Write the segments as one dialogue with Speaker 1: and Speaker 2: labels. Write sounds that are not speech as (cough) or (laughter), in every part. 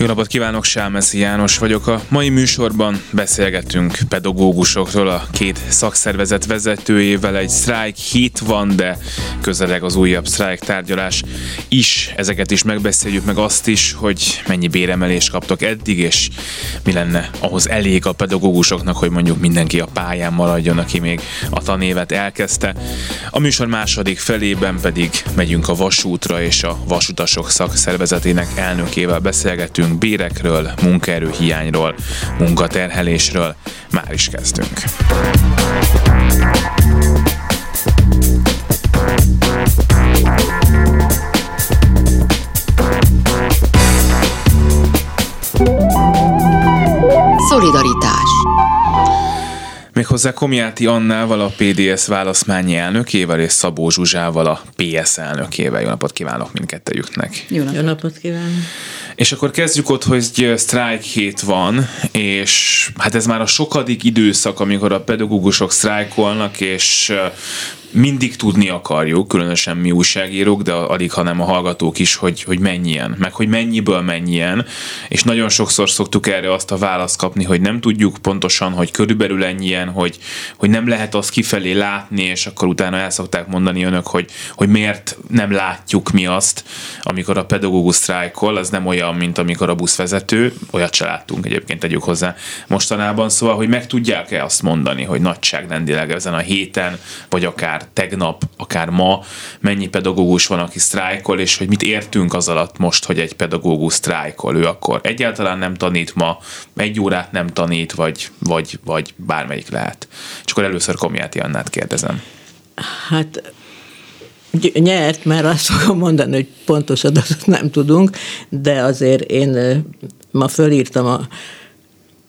Speaker 1: Jó napot kívánok, Sámeszi János vagyok. A mai műsorban beszélgetünk pedagógusokról, a két szakszervezet vezetőjével. Egy sztrájk hét van, de közeleg az újabb sztrájk tárgyalás is. Ezeket is megbeszéljük, meg azt is, hogy mennyi béremelést kaptak eddig, és mi lenne ahhoz elég a pedagógusoknak, hogy mondjuk mindenki a pályán maradjon, aki még a tanévet elkezdte. A műsor második felében pedig megyünk a vasútra, és a vasutasok szakszervezetének elnökével beszélgetünk beszélünk bérekről, munkaerőhiányról, munkaterhelésről. Már is kezdünk.
Speaker 2: Szolidaritás
Speaker 1: Méghozzá Komjáti Annával, a PDS válaszmányi elnökével és Szabó Zsuzsával, a PS elnökével. Jó napot kívánok mindkettőjüknek.
Speaker 3: Jó napot, Jó napot kívánok.
Speaker 1: És akkor kezdjük ott, hogy sztrájk hét van, és hát ez már a sokadik időszak, amikor a pedagógusok sztrájkolnak, és mindig tudni akarjuk, különösen mi újságírók, de alig, hanem a hallgatók is, hogy, hogy mennyien, meg hogy mennyiből mennyien, és nagyon sokszor szoktuk erre azt a választ kapni, hogy nem tudjuk pontosan, hogy körülbelül ennyien, hogy, hogy nem lehet azt kifelé látni, és akkor utána el szokták mondani önök, hogy, hogy miért nem látjuk mi azt, amikor a pedagógus sztrájkol, az nem olyan, mint amikor a buszvezető, olyat se láttunk egyébként, tegyük hozzá mostanában, szóval, hogy meg tudják-e azt mondani, hogy nagyságrendileg ezen a héten, vagy akár akár tegnap, akár ma mennyi pedagógus van, aki sztrájkol, és hogy mit értünk az alatt most, hogy egy pedagógus sztrájkol. Ő akkor egyáltalán nem tanít ma, egy órát nem tanít, vagy, vagy, vagy bármelyik lehet. És akkor először Komjáti Annát kérdezem.
Speaker 3: Hát nyert, mert azt fogom mondani, hogy pontos adatot nem tudunk, de azért én ma fölírtam a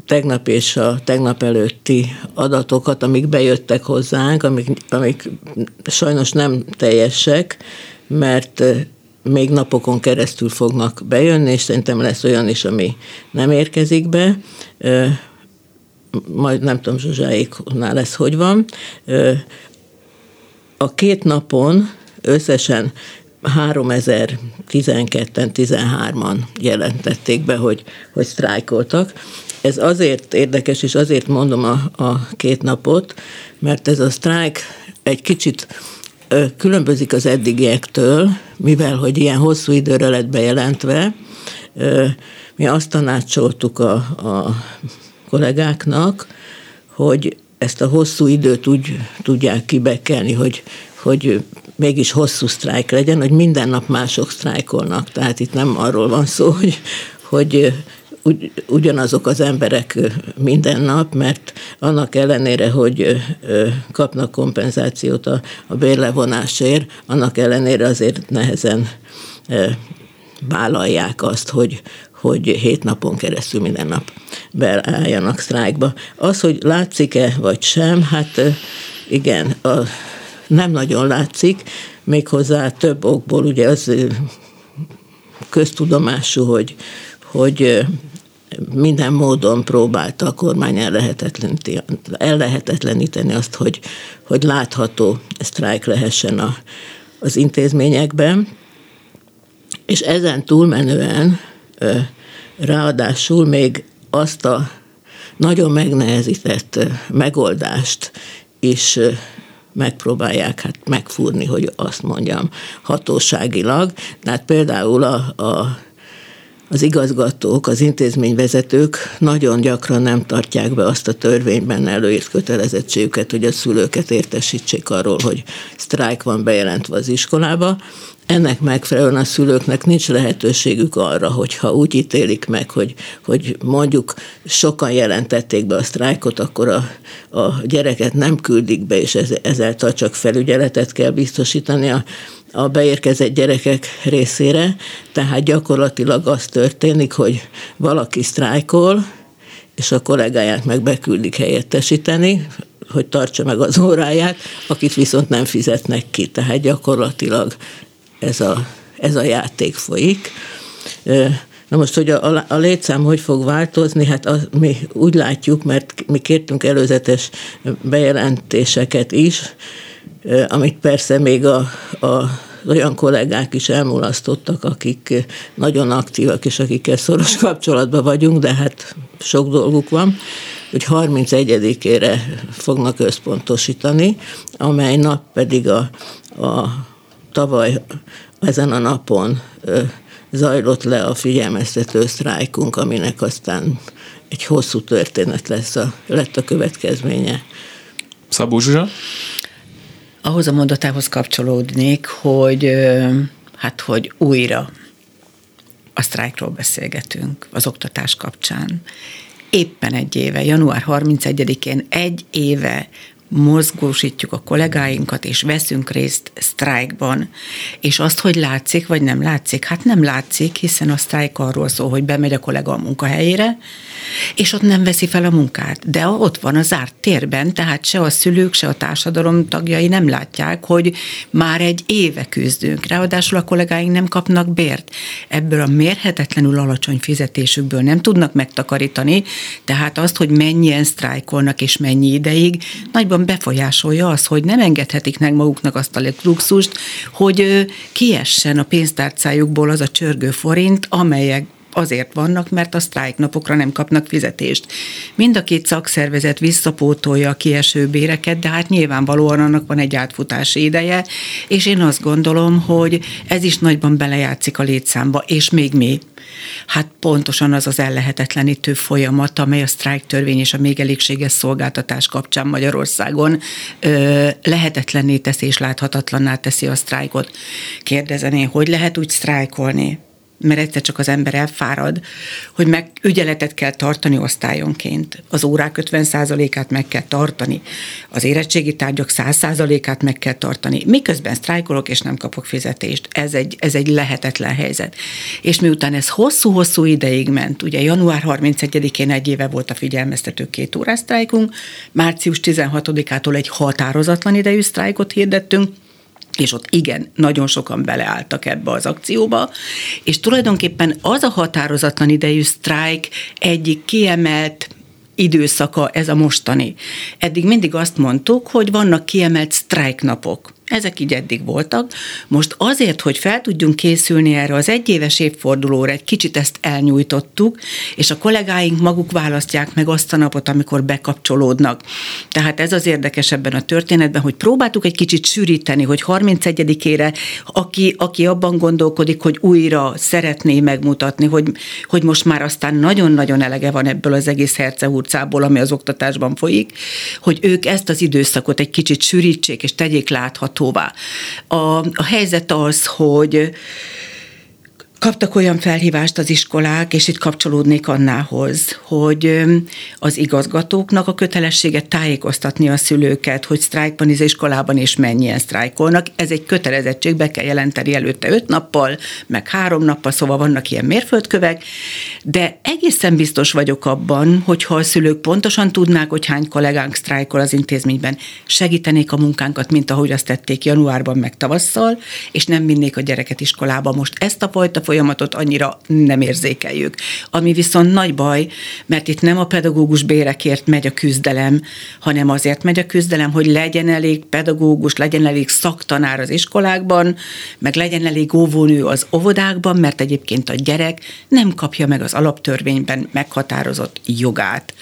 Speaker 3: tegnap és a tegnap előtti adatokat, amik bejöttek hozzánk, amik, amik sajnos nem teljesek, mert még napokon keresztül fognak bejönni, és szerintem lesz olyan is, ami nem érkezik be. Majd nem tudom, Zsuzsáéknál lesz, hogy van. A két napon összesen 3012-en, 13-an jelentették be, hogy, hogy sztrájkoltak. Ez azért érdekes, és azért mondom a, a két napot, mert ez a sztrájk egy kicsit különbözik az eddigiektől, mivel hogy ilyen hosszú időre lett bejelentve. Mi azt tanácsoltuk a, a kollégáknak, hogy ezt a hosszú időt úgy tudják kibekelni, hogy, hogy mégis hosszú sztrájk legyen, hogy minden nap mások sztrájkolnak. Tehát itt nem arról van szó, hogy, hogy ugy, ugyanazok az emberek minden nap, mert annak ellenére, hogy kapnak kompenzációt a, a bérlevonásért, annak ellenére azért nehezen vállalják azt, hogy, hogy hét napon keresztül minden nap beálljanak sztrájkba. Az, hogy látszik-e vagy sem, hát igen, a, nem nagyon látszik, méghozzá több okból, ugye az köztudomású, hogy, hogy minden módon próbálta a kormány ellehetetleníteni azt, hogy, hogy látható sztrájk lehessen a, az intézményekben, és ezen túlmenően ráadásul még azt a nagyon megnehezített megoldást is megpróbálják hát megfúrni, hogy azt mondjam, hatóságilag. Tehát például a, a az igazgatók, az intézményvezetők nagyon gyakran nem tartják be azt a törvényben előírt kötelezettségüket, hogy a szülőket értesítsék arról, hogy sztrájk van bejelentve az iskolába. Ennek megfelelően a szülőknek nincs lehetőségük arra, hogyha úgy ítélik meg, hogy, hogy mondjuk sokan jelentették be a sztrájkot, akkor a, a gyereket nem küldik be, és ezáltal csak felügyeletet kell biztosítani a a beérkezett gyerekek részére, tehát gyakorlatilag az történik, hogy valaki sztrájkol, és a kollégáját meg beküldik helyettesíteni, hogy tartsa meg az óráját, akit viszont nem fizetnek ki. Tehát gyakorlatilag ez a, ez a játék folyik. Na most, hogy a, a létszám hogy fog változni, hát az, mi úgy látjuk, mert mi kértünk előzetes bejelentéseket is, amit persze még a, a olyan kollégák is elmulasztottak, akik nagyon aktívak, és akikkel szoros (laughs) kapcsolatban vagyunk, de hát sok dolguk van, hogy 31-ére fognak összpontosítani, amely nap pedig a, a tavaly ezen a napon zajlott le a figyelmeztető sztrájkunk, aminek aztán egy hosszú történet lesz a, lett a következménye.
Speaker 1: Szabó Zsuzsa?
Speaker 4: Ahhoz a mondatához kapcsolódnék, hogy hát, hogy újra a sztrájkról beszélgetünk az oktatás kapcsán. Éppen egy éve, január 31-én egy éve mozgósítjuk a kollégáinkat, és veszünk részt sztrájkban. És azt, hogy látszik, vagy nem látszik? Hát nem látszik, hiszen a sztrájk arról szól, hogy bemegy a kollega a munkahelyére, és ott nem veszi fel a munkát. De ott van a zárt térben, tehát se a szülők, se a társadalom tagjai nem látják, hogy már egy éve küzdünk. Ráadásul a kollégáink nem kapnak bért. Ebből a mérhetetlenül alacsony fizetésükből nem tudnak megtakarítani, tehát azt, hogy mennyien sztrájkolnak és mennyi ideig, nagyban befolyásolja az, hogy nem engedhetik meg maguknak azt a luxust, hogy kiessen a pénztárcájukból az a csörgő forint, amelyek azért vannak, mert a sztrájknapokra nem kapnak fizetést. Mind a két szakszervezet visszapótolja a kieső béreket, de hát nyilvánvalóan annak van egy átfutási ideje, és én azt gondolom, hogy ez is nagyban belejátszik a létszámba, és még mi. Hát pontosan az az ellehetetlenítő folyamat, amely a sztrájk törvény és a még elégséges szolgáltatás kapcsán Magyarországon ö, lehetetlenné teszi és láthatatlanná teszi a sztrájkot. Kérdezené, hogy lehet úgy sztrájkolni? Mert egyszer csak az ember elfárad, hogy meg ügyeletet kell tartani osztályonként. Az órák 50%-át meg kell tartani, az érettségi tárgyak 100%-át meg kell tartani. Miközben sztrájkolok és nem kapok fizetést. Ez egy, ez egy lehetetlen helyzet. És miután ez hosszú-hosszú ideig ment, ugye január 31-én egy éve volt a figyelmeztető két órás sztrájkunk, március 16-ától egy határozatlan idejű sztrájkot hirdettünk, és ott igen, nagyon sokan beleálltak ebbe az akcióba, és tulajdonképpen az a határozatlan idejű sztrájk egyik kiemelt időszaka ez a mostani. Eddig mindig azt mondtuk, hogy vannak kiemelt sztrájknapok. Ezek így eddig voltak. Most azért, hogy fel tudjunk készülni erre az egyéves évfordulóra, egy kicsit ezt elnyújtottuk, és a kollégáink maguk választják meg azt a napot, amikor bekapcsolódnak. Tehát ez az érdekes ebben a történetben, hogy próbáltuk egy kicsit sűríteni, hogy 31-ére, aki, aki abban gondolkodik, hogy újra szeretné megmutatni, hogy, hogy most már aztán nagyon-nagyon elege van ebből az egész hercehurcából, ami az oktatásban folyik, hogy ők ezt az időszakot egy kicsit sűrítsék és tegyék látható láthatóvá. A, a helyzet az, hogy Kaptak olyan felhívást az iskolák, és itt kapcsolódnék annához, hogy az igazgatóknak a kötelességet tájékoztatni a szülőket, hogy sztrájkban az iskolában és mennyien sztrájkolnak. Ez egy kötelezettség, be kell jelenteni előtte öt nappal, meg három nappal, szóval vannak ilyen mérföldkövek, de egészen biztos vagyok abban, hogyha a szülők pontosan tudnák, hogy hány kollégánk sztrájkol az intézményben, segítenék a munkánkat, mint ahogy azt tették januárban meg tavasszal, és nem vinnék a gyereket iskolába. Most ezt a fajta folyamatot annyira nem érzékeljük. Ami viszont nagy baj, mert itt nem a pedagógus bérekért megy a küzdelem, hanem azért megy a küzdelem, hogy legyen elég pedagógus, legyen elég szaktanár az iskolákban, meg legyen elég óvónő az óvodákban, mert egyébként a gyerek nem kapja meg az alaptörvényben meghatározott jogát.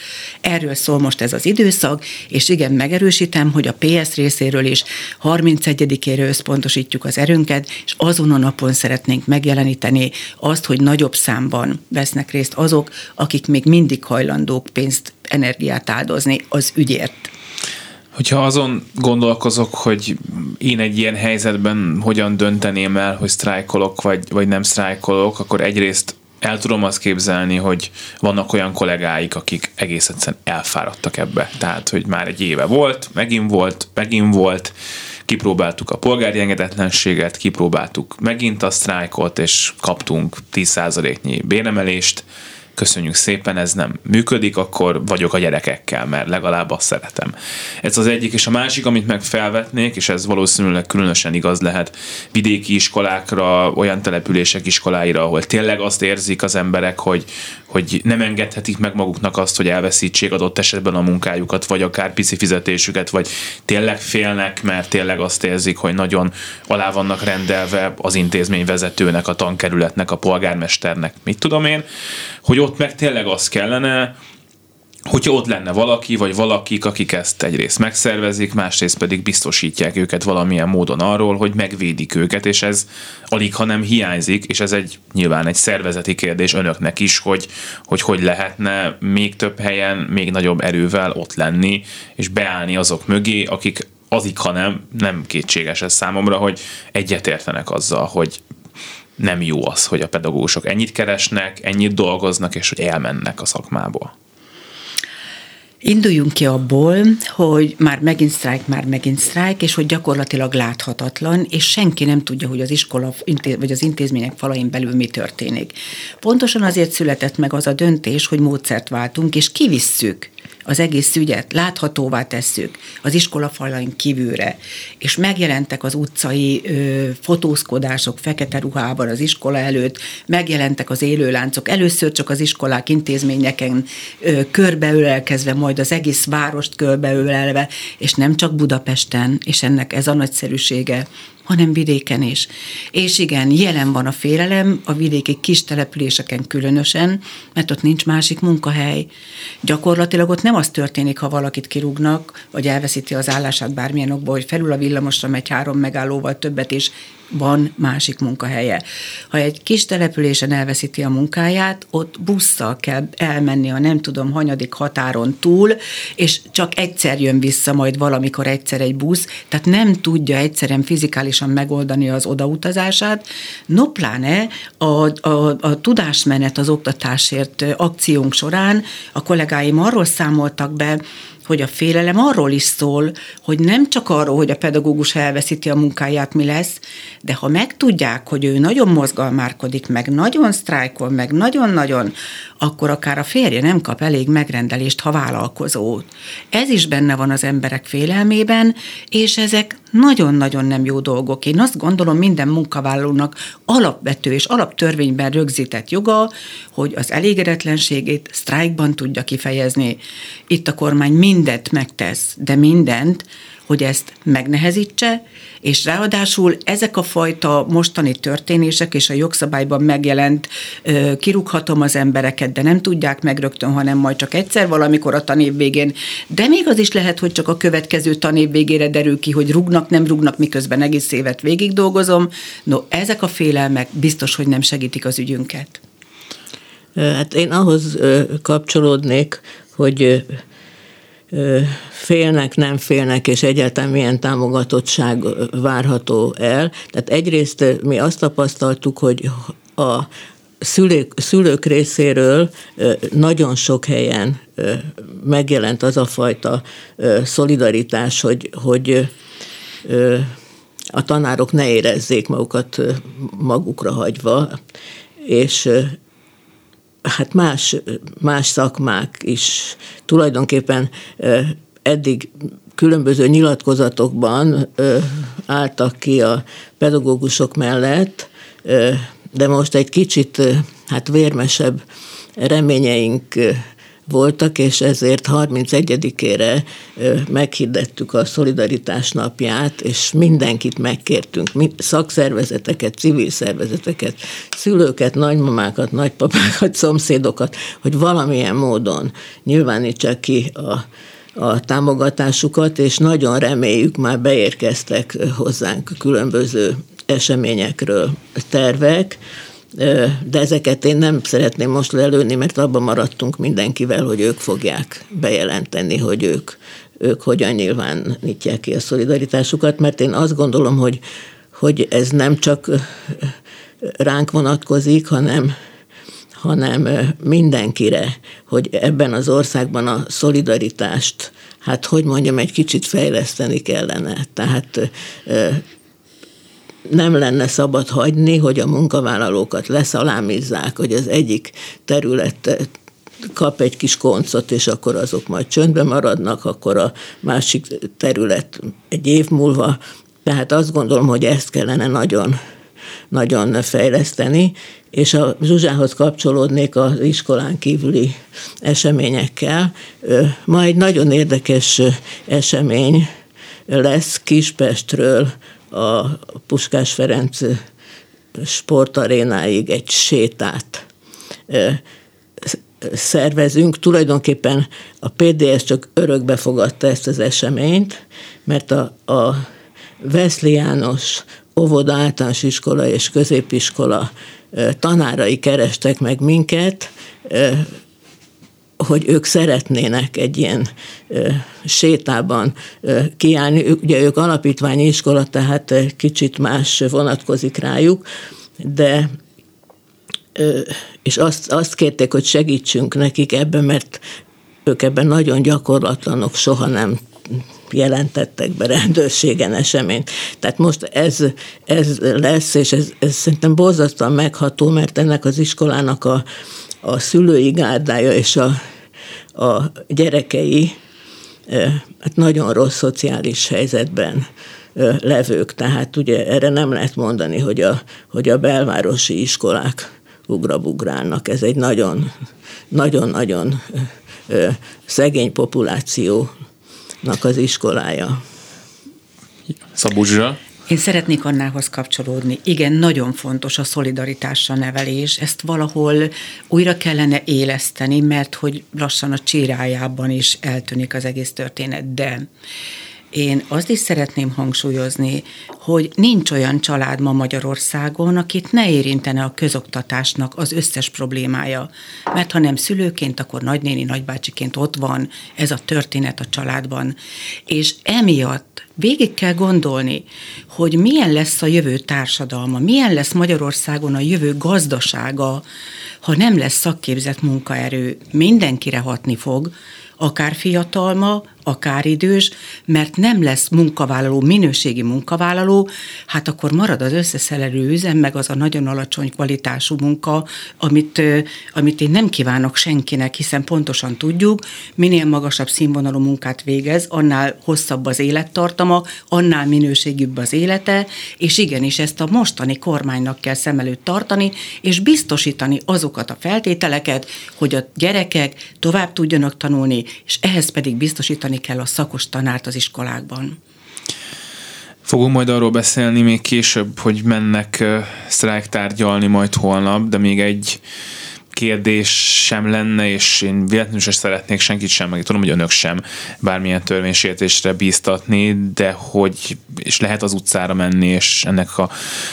Speaker 4: Erről szól most ez az időszak, és igen, megerősítem, hogy a PS részéről is 31-ére összpontosítjuk az erőnket, és azon a napon szeretnénk megjeleníteni tenni azt, hogy nagyobb számban vesznek részt azok, akik még mindig hajlandók pénzt, energiát áldozni az ügyért.
Speaker 1: Hogyha azon gondolkozok, hogy én egy ilyen helyzetben hogyan dönteném el, hogy sztrájkolok, vagy, vagy nem sztrájkolok, akkor egyrészt el tudom azt képzelni, hogy vannak olyan kollégáik, akik egész egyszerűen elfáradtak ebbe. Tehát, hogy már egy éve volt, megint volt, megint volt, kipróbáltuk a polgári engedetlenséget, kipróbáltuk megint a sztrájkot, és kaptunk 10%-nyi béremelést, köszönjük szépen, ez nem működik, akkor vagyok a gyerekekkel, mert legalább azt szeretem. Ez az egyik, és a másik, amit meg felvetnék, és ez valószínűleg különösen igaz lehet vidéki iskolákra, olyan települések iskoláira, ahol tényleg azt érzik az emberek, hogy, hogy nem engedhetik meg maguknak azt, hogy elveszítsék adott esetben a munkájukat, vagy akár pici fizetésüket, vagy tényleg félnek, mert tényleg azt érzik, hogy nagyon alá vannak rendelve az intézmény vezetőnek, a tankerületnek, a polgármesternek, mit tudom én, hogy ott meg tényleg az kellene, hogyha ott lenne valaki, vagy valakik, akik ezt egyrészt megszervezik, másrészt pedig biztosítják őket valamilyen módon arról, hogy megvédik őket, és ez alig, ha nem hiányzik, és ez egy nyilván egy szervezeti kérdés önöknek is, hogy hogy, hogy lehetne még több helyen, még nagyobb erővel ott lenni, és beállni azok mögé, akik azik, ha nem, nem kétséges ez számomra, hogy egyetértenek azzal, hogy nem jó az, hogy a pedagógusok ennyit keresnek, ennyit dolgoznak, és hogy elmennek a szakmából.
Speaker 4: Induljunk ki abból, hogy már megint sztrájk, már megint sztrájk, és hogy gyakorlatilag láthatatlan, és senki nem tudja, hogy az iskola vagy az intézmények falain belül mi történik. Pontosan azért született meg az a döntés, hogy módszert váltunk, és kivisszük az egész ügyet láthatóvá tesszük az iskola falain kívülre, és megjelentek az utcai ö, fotózkodások fekete ruhában az iskola előtt, megjelentek az élőláncok, először csak az iskolák intézményeken ö, körbeölelkezve, majd az egész várost körbeölelve, és nem csak Budapesten, és ennek ez a nagyszerűsége, hanem vidéken is. És igen, jelen van a félelem, a vidéki kis településeken különösen, mert ott nincs másik munkahely. Gyakorlatilag ott nem az történik, ha valakit kirúgnak, vagy elveszíti az állását bármilyen okból, hogy felül a villamosra megy három megállóval többet, és van másik munkahelye. Ha egy kis településen elveszíti a munkáját, ott busszal kell elmenni a nem tudom hanyadik határon túl, és csak egyszer jön vissza majd valamikor egyszer egy busz, tehát nem tudja egyszerűen fizikálisan megoldani az odautazását. No pláne a, a, a tudásmenet az oktatásért akciónk során a kollégáim arról számoltak be, hogy a félelem arról is szól, hogy nem csak arról, hogy a pedagógus elveszíti a munkáját, mi lesz, de ha megtudják, hogy ő nagyon mozgalmárkodik, meg nagyon sztrájkol, meg nagyon-nagyon, akkor akár a férje nem kap elég megrendelést, ha vállalkozó. Ez is benne van az emberek félelmében, és ezek nagyon-nagyon nem jó dolgok. Én azt gondolom, minden munkavállalónak alapvető és alaptörvényben rögzített joga, hogy az elégedetlenségét sztrájkban tudja kifejezni. Itt a kormány mindent megtesz, de mindent, hogy ezt megnehezítse, és ráadásul ezek a fajta mostani történések és a jogszabályban megjelent kirúghatom az embereket, de nem tudják meg rögtön, hanem majd csak egyszer valamikor a tanév végén. De még az is lehet, hogy csak a következő tanév végére derül ki, hogy rugnak, nem rugnak, miközben egész évet végig dolgozom. No, ezek a félelmek biztos, hogy nem segítik az ügyünket.
Speaker 3: Hát én ahhoz kapcsolódnék, hogy félnek, nem félnek, és egyáltalán milyen támogatottság várható el. Tehát egyrészt mi azt tapasztaltuk, hogy a szülők, szülők részéről nagyon sok helyen megjelent az a fajta szolidaritás, hogy, hogy a tanárok ne érezzék magukat magukra hagyva, és hát más, más szakmák is tulajdonképpen eddig különböző nyilatkozatokban álltak ki a pedagógusok mellett, de most egy kicsit hát vérmesebb reményeink voltak, és ezért 31-ére meghirdettük a Szolidaritás napját, és mindenkit megkértünk, szakszervezeteket, civil szervezeteket, szülőket, nagymamákat, nagypapákat, (laughs) szomszédokat, hogy valamilyen módon nyilvánítsák ki a a támogatásukat, és nagyon reméljük, már beérkeztek hozzánk különböző eseményekről tervek, de ezeket én nem szeretném most lelőni, mert abban maradtunk mindenkivel, hogy ők fogják bejelenteni, hogy ők, ők hogyan nyilvánítják ki a szolidaritásukat, mert én azt gondolom, hogy, hogy ez nem csak ránk vonatkozik, hanem, hanem mindenkire, hogy ebben az országban a szolidaritást, hát hogy mondjam, egy kicsit fejleszteni kellene. Tehát nem lenne szabad hagyni, hogy a munkavállalókat leszalámizzák, hogy az egyik terület kap egy kis koncot, és akkor azok majd csöndbe maradnak, akkor a másik terület egy év múlva. Tehát azt gondolom, hogy ezt kellene nagyon, nagyon fejleszteni, és a Zsuzsához kapcsolódnék az iskolán kívüli eseményekkel. Ma egy nagyon érdekes esemény lesz Kispestről a Puskás Ferenc sportarénáig egy sétát szervezünk. Tulajdonképpen a PDS csak örökbe fogadta ezt az eseményt, mert a, a Veszli János óvoda, általános iskola és középiskola tanárai kerestek meg minket, hogy ők szeretnének egy ilyen ö, sétában ö, kiállni. Ugye ők alapítványi iskola, tehát kicsit más vonatkozik rájuk, de ö, és azt, azt kérték, hogy segítsünk nekik ebben, mert ők ebben nagyon gyakorlatlanok, soha nem jelentettek be rendőrségen eseményt. Tehát most ez, ez lesz, és ez, ez szerintem borzasztóan megható, mert ennek az iskolának a, a szülői gárdája és a, a gyerekei hát nagyon rossz szociális helyzetben levők, tehát ugye erre nem lehet mondani, hogy a, hogy a belvárosi iskolák ugrabugrálnak. Ez egy nagyon, nagyon-nagyon szegény populációnak az iskolája.
Speaker 1: Szabó?
Speaker 4: Én szeretnék Annához kapcsolódni. Igen, nagyon fontos a szolidaritásra nevelés. Ezt valahol újra kellene éleszteni, mert hogy lassan a csirájában is eltűnik az egész történet. De én azt is szeretném hangsúlyozni, hogy nincs olyan család ma Magyarországon, akit ne érintene a közoktatásnak az összes problémája. Mert ha nem szülőként, akkor nagynéni, nagybácsiként ott van ez a történet a családban. És emiatt végig kell gondolni, hogy milyen lesz a jövő társadalma, milyen lesz Magyarországon a jövő gazdasága, ha nem lesz szakképzett munkaerő, mindenkire hatni fog, akár fiatal ma, akár idős, mert nem lesz munkavállaló, minőségi munkavállaló, hát akkor marad az összeszelelő üzem, meg az a nagyon alacsony kvalitású munka, amit, amit én nem kívánok senkinek, hiszen pontosan tudjuk, minél magasabb színvonalú munkát végez, annál hosszabb az élettartama, annál minőségibb az élete, és igenis ezt a mostani kormánynak kell szem előtt tartani, és biztosítani azokat a feltételeket, hogy a gyerekek tovább tudjanak tanulni, és ehhez pedig biztosítani kell a szakos tanárt az iskolákban.
Speaker 1: Fogunk majd arról beszélni még később, hogy mennek sztrájk tárgyalni majd holnap, de még egy kérdés sem lenne, és én véletlenül sem szeretnék senkit sem, meg tudom, hogy önök sem bármilyen törvénysértésre bíztatni, de hogy, és lehet az utcára menni, és ennek a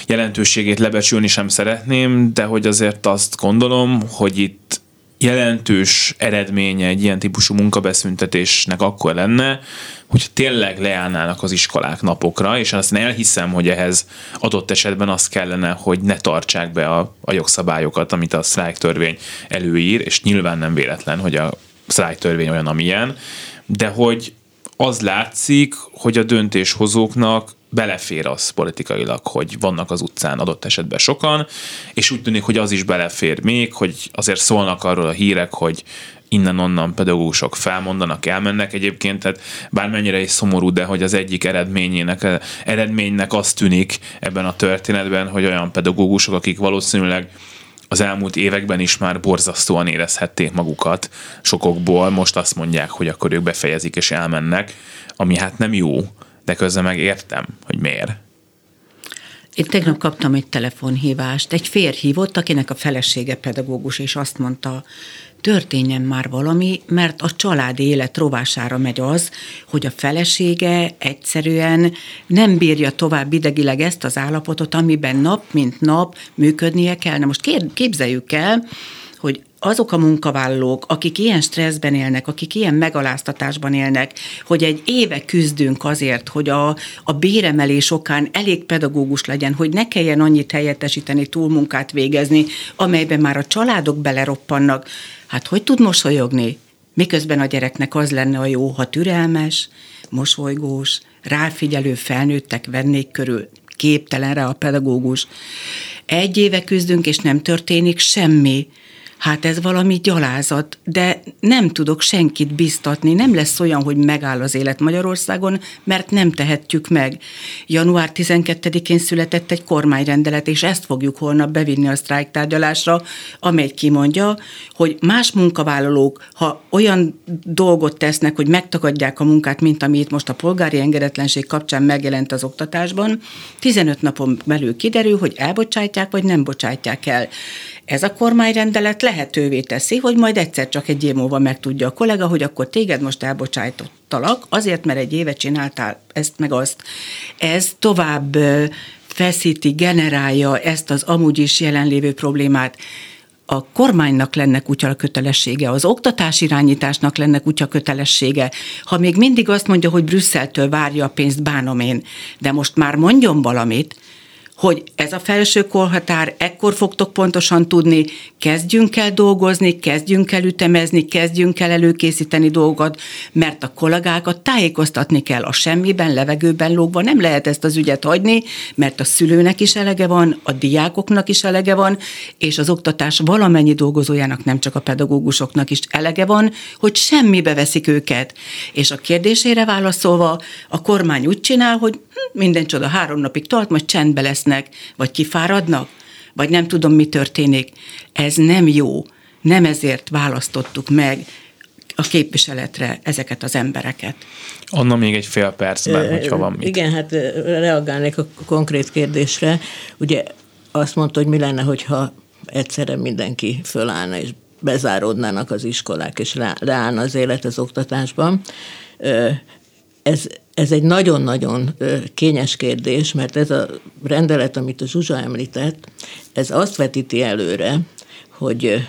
Speaker 1: jelentőségét lebecsülni sem szeretném, de hogy azért azt gondolom, hogy itt jelentős eredménye egy ilyen típusú munkabeszüntetésnek akkor lenne, hogy tényleg leállnának az iskolák napokra, és azt elhiszem, hogy ehhez adott esetben az kellene, hogy ne tartsák be a, a jogszabályokat, amit a sztrájk törvény előír, és nyilván nem véletlen, hogy a sztrájk törvény olyan, amilyen, de hogy az látszik, hogy a döntéshozóknak belefér az politikailag, hogy vannak az utcán adott esetben sokan, és úgy tűnik, hogy az is belefér még, hogy azért szólnak arról a hírek, hogy innen-onnan pedagógusok felmondanak, elmennek egyébként, tehát bármennyire is szomorú, de hogy az egyik eredményének, eredménynek az tűnik ebben a történetben, hogy olyan pedagógusok, akik valószínűleg az elmúlt években is már borzasztóan érezhették magukat sokokból, most azt mondják, hogy akkor ők befejezik és elmennek, ami hát nem jó, de közben meg értem, hogy miért.
Speaker 4: Én tegnap kaptam egy telefonhívást, egy férj hívott, akinek a felesége pedagógus, és azt mondta, történjen már valami, mert a család élet rovására megy az, hogy a felesége egyszerűen nem bírja tovább idegileg ezt az állapotot, amiben nap mint nap működnie kell. Na most képzeljük el, hogy azok a munkavállalók, akik ilyen stresszben élnek, akik ilyen megaláztatásban élnek, hogy egy éve küzdünk azért, hogy a, a béremelés okán elég pedagógus legyen, hogy ne kelljen annyit helyettesíteni, túlmunkát végezni, amelyben már a családok beleroppannak. Hát hogy tud mosolyogni? Miközben a gyereknek az lenne a jó, ha türelmes, mosolygós, ráfigyelő felnőttek vennék körül. képtelen rá a pedagógus. Egy éve küzdünk, és nem történik semmi. Hát ez valami gyalázat, de nem tudok senkit biztatni, nem lesz olyan, hogy megáll az élet Magyarországon, mert nem tehetjük meg. Január 12-én született egy kormányrendelet, és ezt fogjuk holnap bevinni a sztrájktárgyalásra, amely kimondja, hogy más munkavállalók, ha olyan dolgot tesznek, hogy megtagadják a munkát, mint ami itt most a polgári engedetlenség kapcsán megjelent az oktatásban, 15 napon belül kiderül, hogy elbocsátják, vagy nem bocsátják el. Ez a kormányrendelet lehetővé teszi, hogy majd egyszer csak egy év múlva megtudja a kollega, hogy akkor téged most elbocsájtottalak, azért, mert egy éve csináltál ezt meg azt. Ez tovább feszíti, generálja ezt az amúgy is jelenlévő problémát a kormánynak lenne kutya kötelessége, az oktatás irányításnak lenne kutya kötelessége. Ha még mindig azt mondja, hogy Brüsszeltől várja a pénzt, bánom én, de most már mondjon valamit, hogy ez a felső korhatár, ekkor fogtok pontosan tudni, kezdjünk el dolgozni, kezdjünk el ütemezni, kezdjünk el előkészíteni dolgot, mert a kollégákat tájékoztatni kell a semmiben, levegőben lógva, nem lehet ezt az ügyet hagyni, mert a szülőnek is elege van, a diákoknak is elege van, és az oktatás valamennyi dolgozójának, nem csak a pedagógusoknak is elege van, hogy semmibe veszik őket. És a kérdésére válaszolva, a kormány úgy csinál, hogy minden csoda három napig tart, majd csendbe lesznek vagy kifáradnak, vagy nem tudom, mi történik. Ez nem jó. Nem ezért választottuk meg a képviseletre ezeket az embereket.
Speaker 1: Anna még egy fél percben, hogyha van mit.
Speaker 3: Igen, hát reagálnék a konkrét kérdésre. Ugye azt mondta, hogy mi lenne, hogyha egyszerre mindenki fölállna és bezáródnának az iskolák, és leállna az élet az oktatásban. Ez ez egy nagyon-nagyon kényes kérdés, mert ez a rendelet, amit a Zsuzsa említett, ez azt vetíti előre, hogy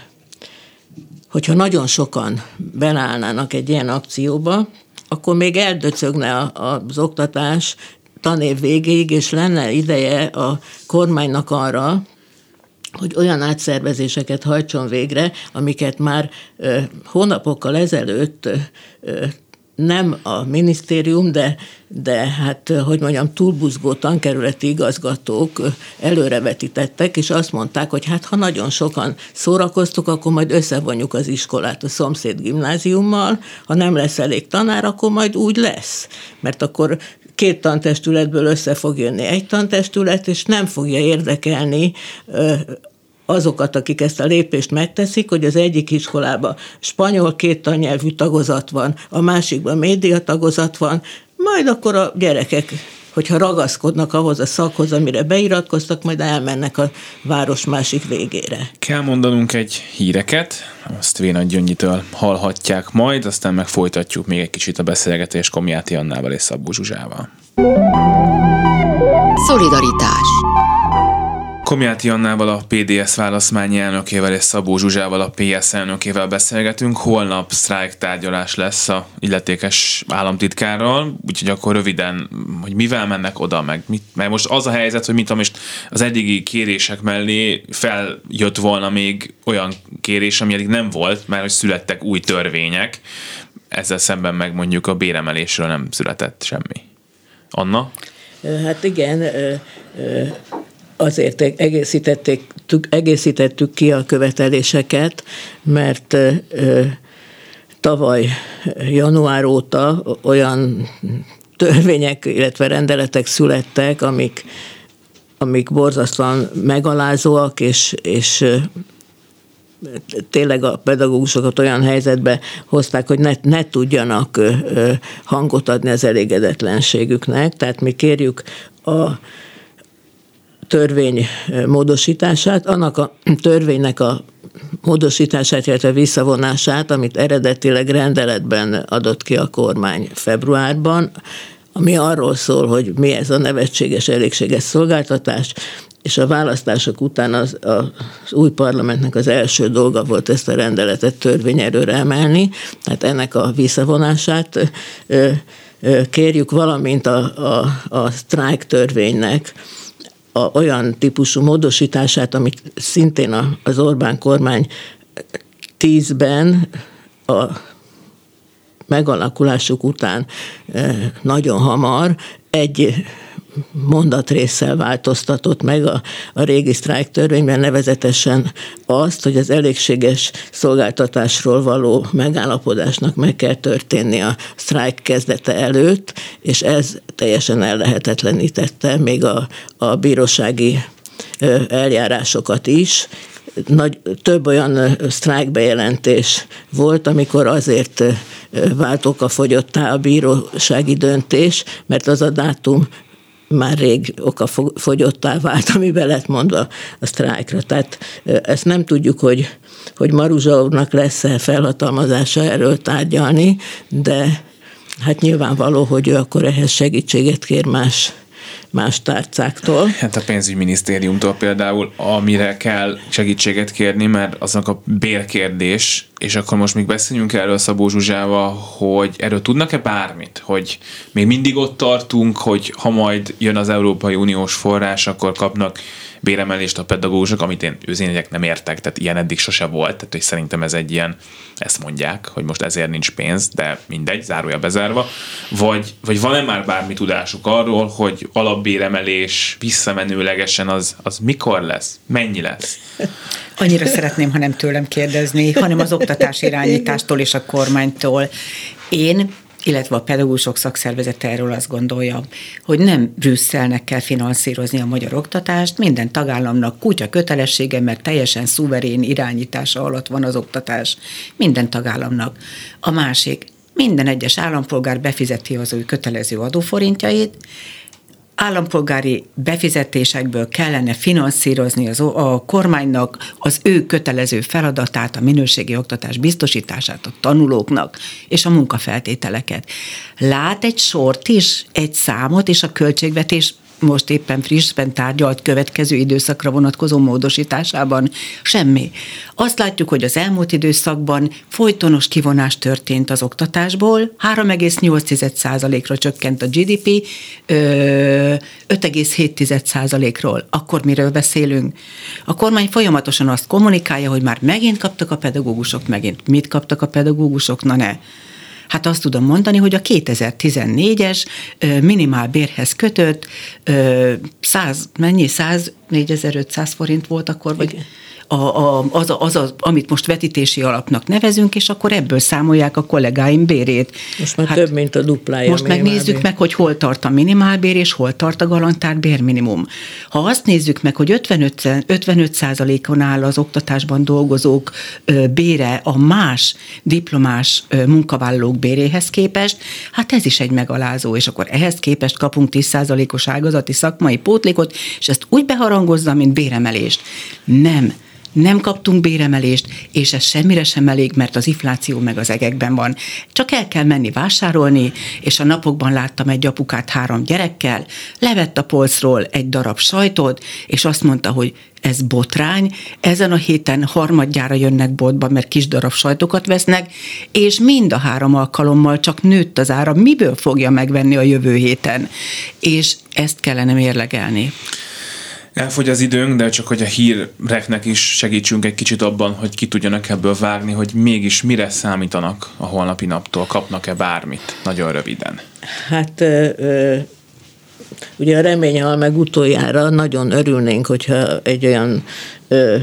Speaker 3: hogyha nagyon sokan belállnának egy ilyen akcióba, akkor még eldöcögne az oktatás tanév végéig, és lenne ideje a kormánynak arra, hogy olyan átszervezéseket hajtson végre, amiket már hónapokkal ezelőtt nem a minisztérium, de, de hát, hogy mondjam, túlbuzgó tankerületi igazgatók előrevetítettek, és azt mondták, hogy hát ha nagyon sokan szórakoztuk, akkor majd összevonjuk az iskolát a szomszéd gimnáziummal, ha nem lesz elég tanár, akkor majd úgy lesz. Mert akkor két tantestületből össze fog jönni egy tantestület, és nem fogja érdekelni azokat, akik ezt a lépést megteszik, hogy az egyik iskolában spanyol két tannyelvű tagozat van, a másikban média tagozat van, majd akkor a gyerekek hogyha ragaszkodnak ahhoz a szakhoz, amire beiratkoztak, majd elmennek a város másik végére.
Speaker 1: Kell mondanunk egy híreket, azt Véna Gyöngyitől hallhatják majd, aztán meg folytatjuk még egy kicsit a beszélgetést Komjáti Annával és Szabó Zsuzsával.
Speaker 2: Szolidaritás
Speaker 1: Komjáti Annával, a PDS válaszmányi elnökével és Szabó Zsuzsával, a PS elnökével beszélgetünk. Holnap sztrájk tárgyalás lesz a illetékes államtitkárral, úgyhogy akkor röviden, hogy mivel mennek oda, meg mit, mert most az a helyzet, hogy mint most az eddigi kérések mellé feljött volna még olyan kérés, ami eddig nem volt, mert hogy születtek új törvények, ezzel szemben meg mondjuk a béremelésről nem született semmi. Anna?
Speaker 3: Hát igen, azért egészítették, egészítettük ki a követeléseket, mert tavaly január óta olyan törvények, illetve rendeletek születtek, amik, amik borzasztóan megalázóak, és, és tényleg a pedagógusokat olyan helyzetbe hozták, hogy ne, ne tudjanak hangot adni az elégedetlenségüknek. Tehát mi kérjük a törvény módosítását, annak a törvénynek a módosítását, illetve visszavonását, amit eredetileg rendeletben adott ki a kormány februárban, ami arról szól, hogy mi ez a nevetséges, elégséges szolgáltatás, és a választások után az, az új parlamentnek az első dolga volt ezt a rendeletet törvényerőre emelni, tehát ennek a visszavonását kérjük, valamint a, a, a sztrájk törvénynek a, olyan típusú módosítását, amit szintén a, az Orbán kormány tízben a megalakulásuk után e, nagyon hamar egy mondatrészsel változtatott meg a, a régi sztrájk törvényben, nevezetesen azt, hogy az elégséges szolgáltatásról való megállapodásnak meg kell történni a sztrájk kezdete előtt, és ez teljesen ellehetetlenítette még a, a bírósági eljárásokat is, nagy, több olyan sztrájkbejelentés volt, amikor azért váltóka fogyottá a bírósági döntés, mert az a dátum már rég oka fogyottá vált, (laughs) ami be lett mondva a sztrájkra. Tehát ezt nem tudjuk, hogy, hogy Maruzsa lesz-e felhatalmazása erről tárgyalni, de hát nyilvánvaló, hogy ő akkor ehhez segítséget kér más más tárcáktól.
Speaker 1: Hát a pénzügyminisztériumtól például, amire kell segítséget kérni, mert aznak a bérkérdés, és akkor most még beszéljünk erről Szabó Zsuzsával, hogy erről tudnak-e bármit, hogy még mindig ott tartunk, hogy ha majd jön az Európai Uniós forrás, akkor kapnak béremelést a pedagógusok, amit én őzények nem értek, tehát ilyen eddig sose volt, tehát hogy szerintem ez egy ilyen, ezt mondják, hogy most ezért nincs pénz, de mindegy, zárója bezárva, vagy, vagy van-e már bármi tudásuk arról, hogy alapbéremelés visszamenőlegesen az, az mikor lesz, mennyi lesz? (laughs)
Speaker 4: Annyira szeretném, ha nem tőlem kérdezni, hanem az oktatás irányítástól és a kormánytól. Én illetve a pedagógusok szakszervezete erről azt gondolja, hogy nem Brüsszelnek kell finanszírozni a magyar oktatást, minden tagállamnak kutya kötelessége, mert teljesen szuverén irányítása alatt van az oktatás. Minden tagállamnak. A másik, minden egyes állampolgár befizeti az ő kötelező adóforintjait, állampolgári befizetésekből kellene finanszírozni az, a kormánynak az ő kötelező feladatát, a minőségi oktatás biztosítását a tanulóknak és a munkafeltételeket. Lát egy sort is, egy számot, és a költségvetés most éppen frissben tárgyalt következő időszakra vonatkozó módosításában semmi. Azt látjuk, hogy az elmúlt időszakban folytonos kivonás történt az oktatásból, 3,8%-ra csökkent a GDP, 5,7%-ról. Akkor miről beszélünk? A kormány folyamatosan azt kommunikálja, hogy már megint kaptak a pedagógusok, megint mit kaptak a pedagógusok, na ne. Hát azt tudom mondani, hogy a 2014-es minimál bérhez kötött 100, mennyi? 100, 4500 forint volt akkor, vagy? Igen a, a, az, a, az a, amit most vetítési alapnak nevezünk, és akkor ebből számolják a kollégáim bérét.
Speaker 3: Most már hát több, mint a duplája.
Speaker 4: Most megnézzük meg, hogy hol tart a minimálbér, és hol tart a garantár bérminimum. Ha azt nézzük meg, hogy 55, 55 on áll az oktatásban dolgozók bére a más diplomás munkavállalók béréhez képest, hát ez is egy megalázó, és akkor ehhez képest kapunk 10%-os ágazati szakmai pótlékot, és ezt úgy beharangozza, mint béremelést. Nem nem kaptunk béremelést, és ez semmire sem elég, mert az infláció meg az egekben van. Csak el kell menni vásárolni, és a napokban láttam egy apukát három gyerekkel, levett a polcról egy darab sajtot, és azt mondta, hogy ez botrány, ezen a héten harmadjára jönnek boltba, mert kis darab sajtokat vesznek, és mind a három alkalommal csak nőtt az ára, miből fogja megvenni a jövő héten. És ezt kellene mérlegelni.
Speaker 1: Elfogy az időnk, de csak hogy a híreknek is segítsünk egy kicsit abban, hogy ki tudjanak ebből vágni, hogy mégis mire számítanak a holnapi naptól, kapnak-e bármit, nagyon röviden.
Speaker 3: Hát ö, ugye a reménye meg utoljára nagyon örülnénk, hogyha egy olyan ö,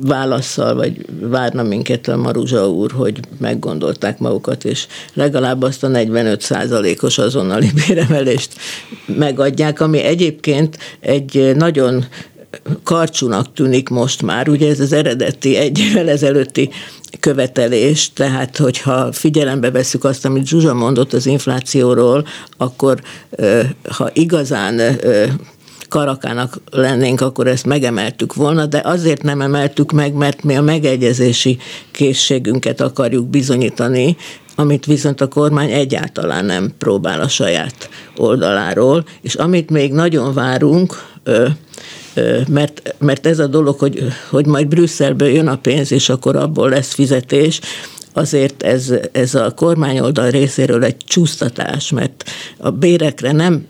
Speaker 3: válaszsal, vagy várna minket a Maruzsa úr, hogy meggondolták magukat, és legalább azt a 45 os azonnali béremelést megadják, ami egyébként egy nagyon karcsúnak tűnik most már, ugye ez az eredeti egy évvel ezelőtti követelés, tehát hogyha figyelembe veszük azt, amit Zsuzsa mondott az inflációról, akkor ha igazán karakának lennénk, akkor ezt megemeltük volna, de azért nem emeltük meg, mert mi a megegyezési készségünket akarjuk bizonyítani, amit viszont a kormány egyáltalán nem próbál a saját oldaláról, és amit még nagyon várunk, mert, mert ez a dolog, hogy, hogy majd Brüsszelből jön a pénz, és akkor abból lesz fizetés, azért ez, ez a kormányoldal részéről egy csúsztatás, mert a bérekre nem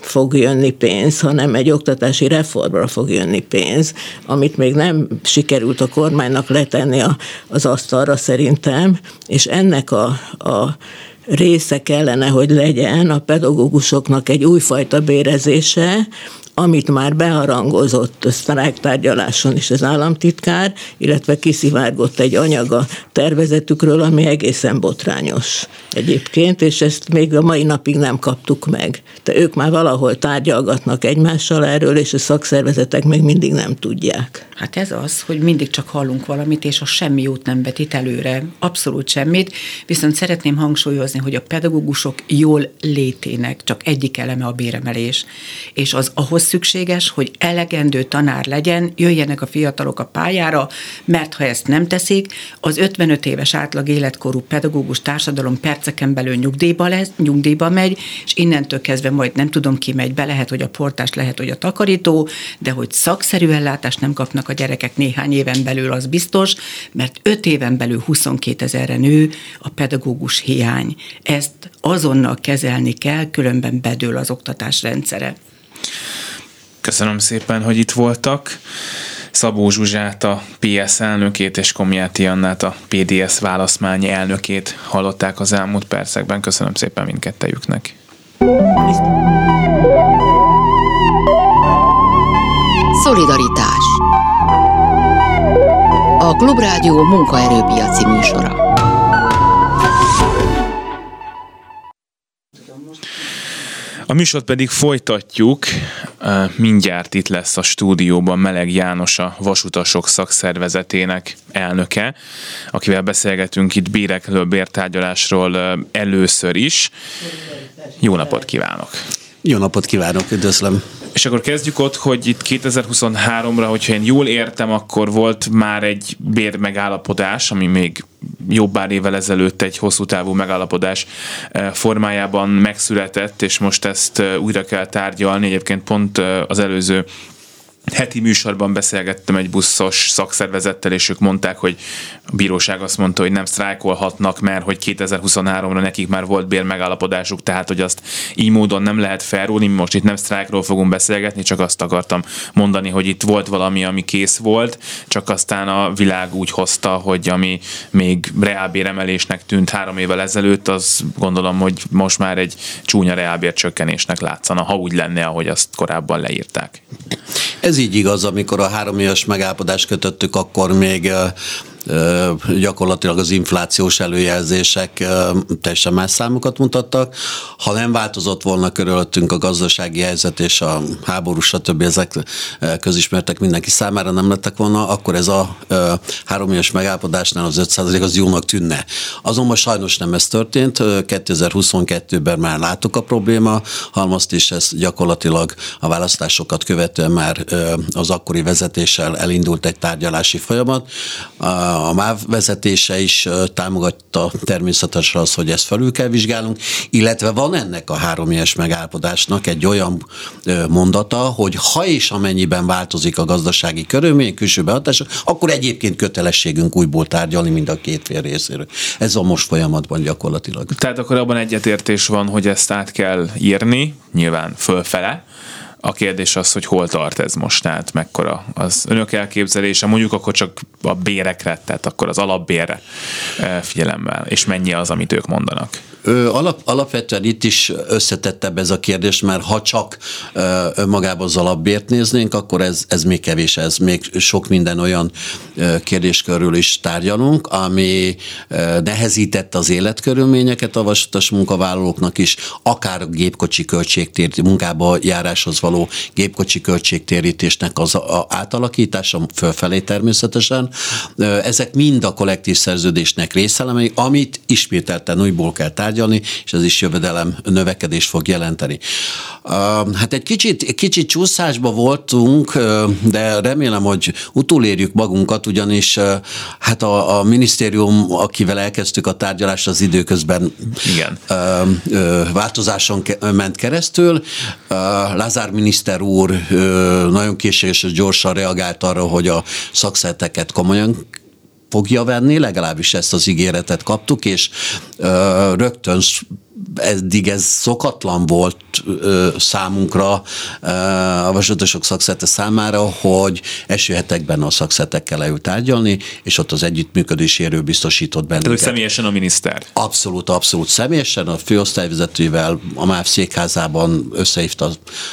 Speaker 3: fog jönni pénz, hanem egy oktatási reformra fog jönni pénz, amit még nem sikerült a kormánynak letenni a, az asztalra szerintem, és ennek a, a része kellene, hogy legyen a pedagógusoknak egy újfajta bérezése, amit már beharangozott sztrájktárgyaláson is az államtitkár, illetve kiszivárgott egy anyaga tervezetükről, ami egészen botrányos egyébként, és ezt még a mai napig nem kaptuk meg. De ők már valahol tárgyalgatnak egymással erről, és a szakszervezetek még mindig nem tudják.
Speaker 4: Hát ez az, hogy mindig csak hallunk valamit, és a semmi jót nem vetít előre. Abszolút semmit. Viszont szeretném hangsúlyozni, hogy a pedagógusok jól létének csak egyik eleme a béremelés. És az ahhoz szükséges, hogy elegendő tanár legyen, jöjjenek a fiatalok a pályára, mert ha ezt nem teszik, az 55 éves átlag életkorú pedagógus társadalom perceken belül nyugdíjba, lesz, nyugdíjba megy, és innentől kezdve majd nem tudom ki megy be, lehet, hogy a portás, lehet, hogy a takarító, de hogy szakszerű ellátást nem kapnak a gyerekek néhány éven belül, az biztos, mert 5 éven belül 22 ezerre nő a pedagógus hiány. Ezt azonnal kezelni kell, különben bedől az oktatás rendszere.
Speaker 1: Köszönöm szépen, hogy itt voltak. Szabó Zsuzsát, a PS elnökét, és Komjáti Annát, a PDS válaszmány elnökét hallották az elmúlt percekben. Köszönöm szépen mindkettejüknek.
Speaker 2: Szolidaritás A Klubrádió munkaerőpiaci műsora.
Speaker 1: A műsort pedig folytatjuk. Mindjárt itt lesz a stúdióban Meleg János, a Vasutasok szakszervezetének elnöke, akivel beszélgetünk itt bérekről, bértárgyalásról először is. Jó napot kívánok!
Speaker 5: Jó napot kívánok, üdvözlöm!
Speaker 1: És akkor kezdjük ott, hogy itt 2023-ra, hogyha én jól értem, akkor volt már egy bérmegállapodás, ami még jobb pár évvel ezelőtt egy hosszú távú megállapodás eh, formájában megszületett, és most ezt eh, újra kell tárgyalni. Egyébként pont eh, az előző heti műsorban beszélgettem egy buszos szakszervezettel, és ők mondták, hogy a bíróság azt mondta, hogy nem sztrájkolhatnak, mert hogy 2023-ra nekik már volt bérmegállapodásuk, tehát hogy azt így módon nem lehet felrúni. Most itt nem sztrájkról fogunk beszélgetni, csak azt akartam mondani, hogy itt volt valami, ami kész volt, csak aztán a világ úgy hozta, hogy ami még reálbéremelésnek tűnt három évvel ezelőtt, az gondolom, hogy most már egy csúnya reálbér csökkenésnek látszana, ha úgy lenne, ahogy azt korábban leírták.
Speaker 5: Ez így igaz, amikor a három éves megállapodást kötöttük, akkor még gyakorlatilag az inflációs előjelzések teljesen más számokat mutattak. Ha nem változott volna körülöttünk a gazdasági helyzet és a háború, stb. ezek közismertek mindenki számára nem lettek volna, akkor ez a három éves megállapodásnál az 5% az jónak tűnne. Azonban sajnos nem ez történt. 2022-ben már látok a probléma, halmazt is ez gyakorlatilag a választásokat követően már az akkori vezetéssel elindult egy tárgyalási folyamat MÁV vezetése is támogatta természetesen az, hogy ezt felül kell vizsgálnunk, illetve van ennek a három éves megállapodásnak egy olyan mondata, hogy ha és amennyiben változik a gazdasági körülmény, külső behatások, akkor egyébként kötelességünk újból tárgyalni mind a két fél részéről. Ez a most folyamatban gyakorlatilag.
Speaker 1: Tehát akkor abban egyetértés van, hogy ezt át kell írni, nyilván fölfele, a kérdés az, hogy hol tart ez most, tehát mekkora az önök elképzelése, mondjuk akkor csak a bérekre, tehát akkor az alapbérre eh, figyelemmel, és mennyi az, amit ők mondanak.
Speaker 5: Alap, alapvetően itt is összetettebb ez a kérdés, mert ha csak önmagában az alapbért néznénk, akkor ez, ez még kevés, ez még sok minden olyan kérdéskörül is tárgyalunk, ami nehezítette az életkörülményeket a vasutas munkavállalóknak is, akár a gépkocsi költségtér, munkába járáshoz való gépkocsi költségtérítésnek az átalakítása fölfelé természetesen. Ezek mind a kollektív szerződésnek részelemei, amit ismételten újból kell tárgyalni, tárgyalni, és ez is jövedelem növekedés fog jelenteni. Hát egy kicsit, kicsit csúszásba voltunk, de remélem, hogy utolérjük magunkat, ugyanis hát a, a minisztérium, akivel elkezdtük a tárgyalást, az időközben Igen. változáson ment keresztül. Lázár miniszter úr nagyon készséges és gyorsan reagált arra, hogy a szakszerteket komolyan fogja venni, legalábbis ezt az ígéretet kaptuk, és ö, rögtön eddig ez szokatlan volt ö, számunkra ö, a vasútosok szakszete számára, hogy esőhetekben a szakszetekkel leült tárgyalni, és ott az együttműködéséről biztosított bennünket.
Speaker 1: Tehát személyesen a miniszter.
Speaker 5: Abszolút, abszolút személyesen, a főosztályvezetővel a MÁV székházában összehívta a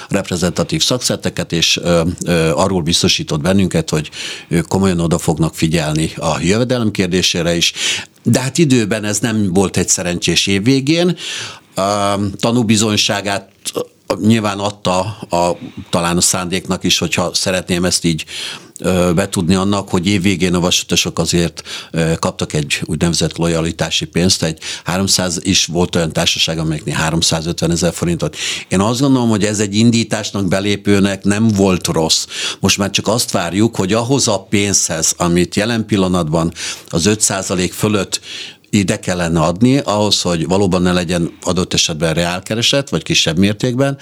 Speaker 5: reprezentatív szakszeteket, és ö, ö, arról biztosított bennünket, hogy ők komolyan oda fognak figyelni a jövedelem kérdésére is. De hát időben ez nem volt egy szerencsés év végén. A tanúbizonyságát nyilván adta a, talán a szándéknak is, hogyha szeretném ezt így betudni annak, hogy évvégén a vasutasok azért kaptak egy úgynevezett lojalitási pénzt, egy 300 is volt olyan társaság, amelyeknél 350 ezer forintot. Én azt gondolom, hogy ez egy indításnak, belépőnek nem volt rossz. Most már csak azt várjuk, hogy ahhoz a pénzhez, amit jelen pillanatban az 5% fölött ide kellene adni, ahhoz, hogy valóban ne legyen adott esetben reálkereset, vagy kisebb mértékben.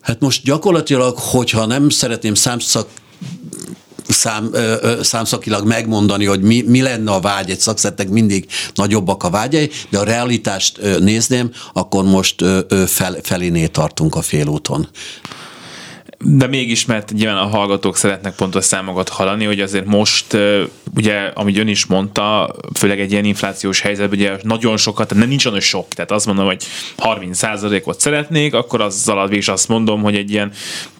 Speaker 5: Hát most gyakorlatilag, hogyha nem szeretném számszak szám, ö, számszakilag megmondani, hogy mi, mi lenne a vágy, egy szakszettek mindig nagyobbak a vágyai, de a realitást ö, nézném, akkor most ö, fel, feléné tartunk a félúton
Speaker 1: de mégis, mert nyilván a hallgatók szeretnek pontos számokat hallani, hogy azért most, ugye, amit ön is mondta, főleg egy ilyen inflációs helyzetben, ugye nagyon sokat, tehát nincs olyan sok, tehát azt mondom, hogy 30%-ot szeretnék, akkor azzal is azt mondom, hogy egy ilyen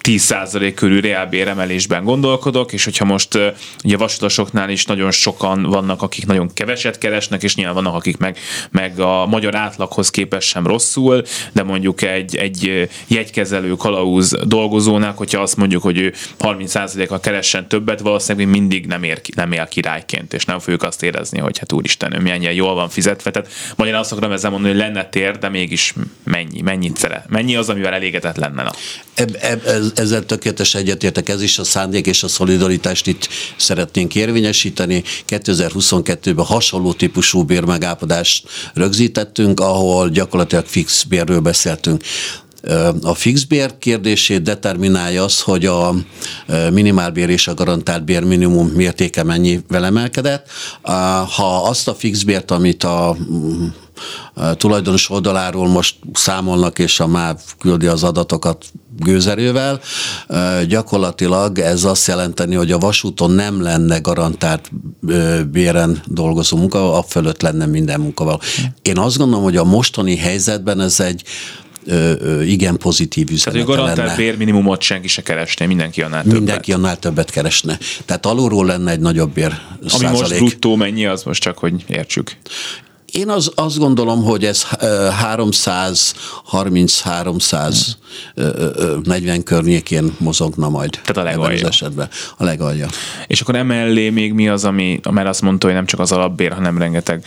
Speaker 1: 10% körül reálbéremelésben gondolkodok, és hogyha most ugye vasutasoknál is nagyon sokan vannak, akik nagyon keveset keresnek, és nyilván vannak, akik meg, meg a magyar átlaghoz képest sem rosszul, de mondjuk egy, egy jegykezelő kalauz dolgozónál, hogyha azt mondjuk, hogy ő 30%-a keressen többet, valószínűleg mindig nem, ér, nem él királyként, és nem fogjuk azt érezni, hogy hát úristen, ő milyen jól van fizetve. Tehát magyarán azt akarom ezzel mondani, hogy lenne tér, de mégis mennyi, mennyit szeret, mennyi az, amivel elégedett lenne. Na.
Speaker 5: Eb, ez, ezzel tökéletes egyetértek, ez is a szándék és a szolidaritást itt szeretnénk érvényesíteni. 2022-ben hasonló típusú bérmegállapodást rögzítettünk, ahol gyakorlatilag fix bérről beszéltünk. A fixbér kérdését determinálja az, hogy a minimálbér és a garantált bér minimum mértéke mennyivel emelkedett. Ha azt a fixbért, amit a tulajdonos oldaláról most számolnak, és a MÁV küldi az adatokat gőzerővel. Gyakorlatilag ez azt jelenteni, hogy a vasúton nem lenne garantált béren dolgozó munka, a fölött lenne minden munkaval. Én azt gondolom, hogy a mostani helyzetben ez egy igen pozitív üzenet. Tehát,
Speaker 1: hogy garantált bérminimumot senki se keresne, mindenki annál többet.
Speaker 5: Mindenki annál többet keresne. Tehát alulról lenne egy nagyobb bér
Speaker 1: Ami százalék. most bruttó mennyi, az most csak, hogy értsük.
Speaker 5: Én az, azt gondolom, hogy ez 330-340 környékén mozogna majd.
Speaker 1: Tehát a legalja.
Speaker 5: esetben. A legalja.
Speaker 1: És akkor emellé még mi az, ami, mert azt mondta, hogy nem csak az alapbér, hanem rengeteg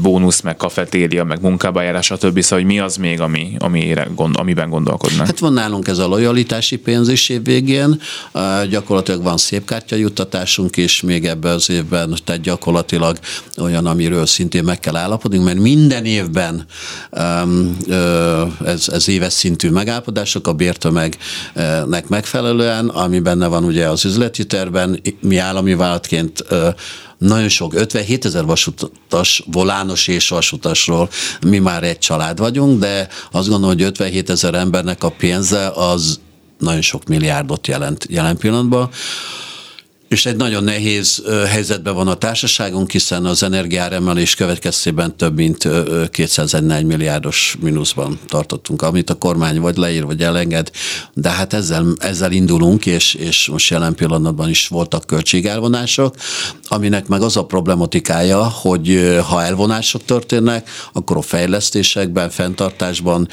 Speaker 1: bónusz, meg kafetéria, meg munkába stb. Szóval, hogy mi az még, ami, amire, gond, amiben gondolkodnak?
Speaker 5: Hát van nálunk ez a lojalitási pénz is év végén, gyakorlatilag van szép juttatásunk is még ebben az évben, tehát gyakorlatilag olyan, amiről szintén meg kell állapodni megállapodunk, mert minden évben um, ez, ez éves szintű megállapodások a bértömegnek megfelelően, ami benne van ugye az üzleti terben, mi állami vállalatként nagyon sok, 57 ezer vasutas, volános és vasutasról mi már egy család vagyunk, de azt gondolom, hogy 57 ezer embernek a pénze az nagyon sok milliárdot jelent jelen pillanatban és egy nagyon nehéz helyzetben van a társaságunk, hiszen az energiáremelés következtében több mint 201 milliárdos mínuszban tartottunk, amit a kormány vagy leír, vagy elenged, de hát ezzel, ezzel indulunk, és, és most jelen pillanatban is voltak költségelvonások, aminek meg az a problematikája, hogy ha elvonások történnek, akkor a fejlesztésekben, fenntartásban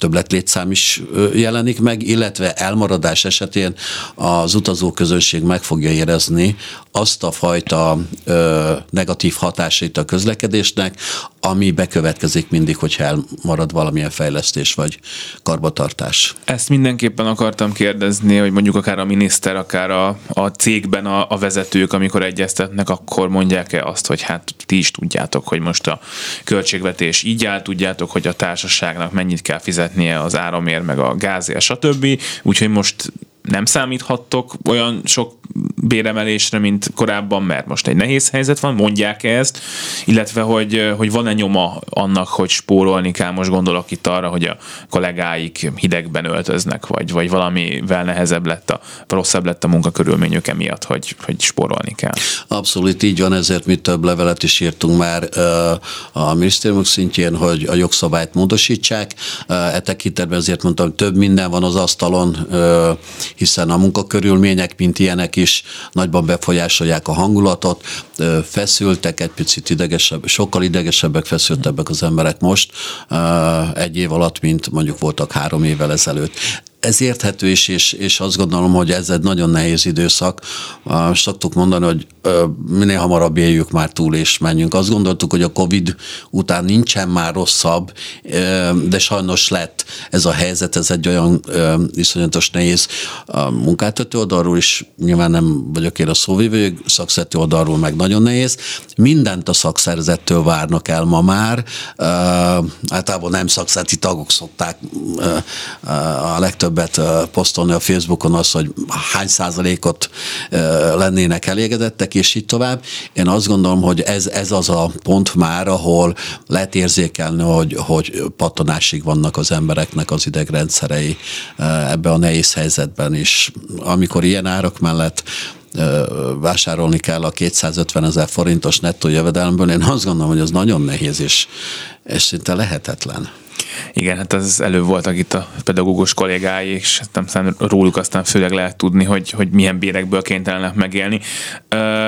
Speaker 5: többletlétszám is jelenik meg, illetve elmaradás esetén az utazóközönség meg fogja érezni azt a fajta ö, negatív hatásait a közlekedésnek, ami bekövetkezik mindig, hogyha elmarad valamilyen fejlesztés vagy karbatartás.
Speaker 1: Ezt mindenképpen akartam kérdezni, hogy mondjuk akár a miniszter, akár a, a cégben a, a vezetők, amikor egyeztetnek, akkor mondják-e azt, hogy hát ti is tudjátok, hogy most a költségvetés így áll, tudjátok, hogy a társaságnak mennyit kell fizetnie az áramért, meg a gázért, stb. Úgyhogy most nem számíthattok olyan sok béremelésre, mint korábban, mert most egy nehéz helyzet van, mondják ezt, illetve hogy, hogy van-e nyoma annak, hogy spórolni kell, most gondolok itt arra, hogy a kollégáik hidegben öltöznek, vagy, vagy valamivel nehezebb lett a, rosszabb lett a munkakörülményük emiatt, hogy, hogy spórolni kell.
Speaker 5: Abszolút így van, ezért mi több levelet is írtunk már a minisztériumok szintjén, hogy a jogszabályt módosítsák. E tekintetben ezért mondtam, több minden van az asztalon, hiszen a munkakörülmények, mint ilyenek is nagyban befolyásolják a hangulatot, feszültek, egy picit idegesebb, sokkal idegesebbek, feszültebbek az emberek most egy év alatt, mint mondjuk voltak három évvel ezelőtt ez érthető is, és, és azt gondolom, hogy ez egy nagyon nehéz időszak. Szoktuk mondani, hogy minél hamarabb éljük már túl, és menjünk. Azt gondoltuk, hogy a Covid után nincsen már rosszabb, de sajnos lett ez a helyzet, ez egy olyan iszonyatos nehéz a munkáltató oldalról is, nyilván nem vagyok én a szóvívő, szakszereti oldalról meg nagyon nehéz. Mindent a szakszerzettől várnak el ma már. Általában nem szakszereti tagok szokták a legtöbb többet posztolni a Facebookon az, hogy hány százalékot lennének elégedettek, és így tovább. Én azt gondolom, hogy ez, ez az a pont már, ahol lehet érzékelni, hogy, hogy pattanásig vannak az embereknek az idegrendszerei ebbe a nehéz helyzetben is. Amikor ilyen árak mellett vásárolni kell a 250 ezer forintos nettó jövedelemből, én azt gondolom, hogy az nagyon nehéz és, és szinte lehetetlen.
Speaker 1: Igen, hát ez elő voltak itt a pedagógus kollégái, és nem aztán róluk aztán főleg lehet tudni, hogy, hogy milyen bérekből kénytelenek megélni.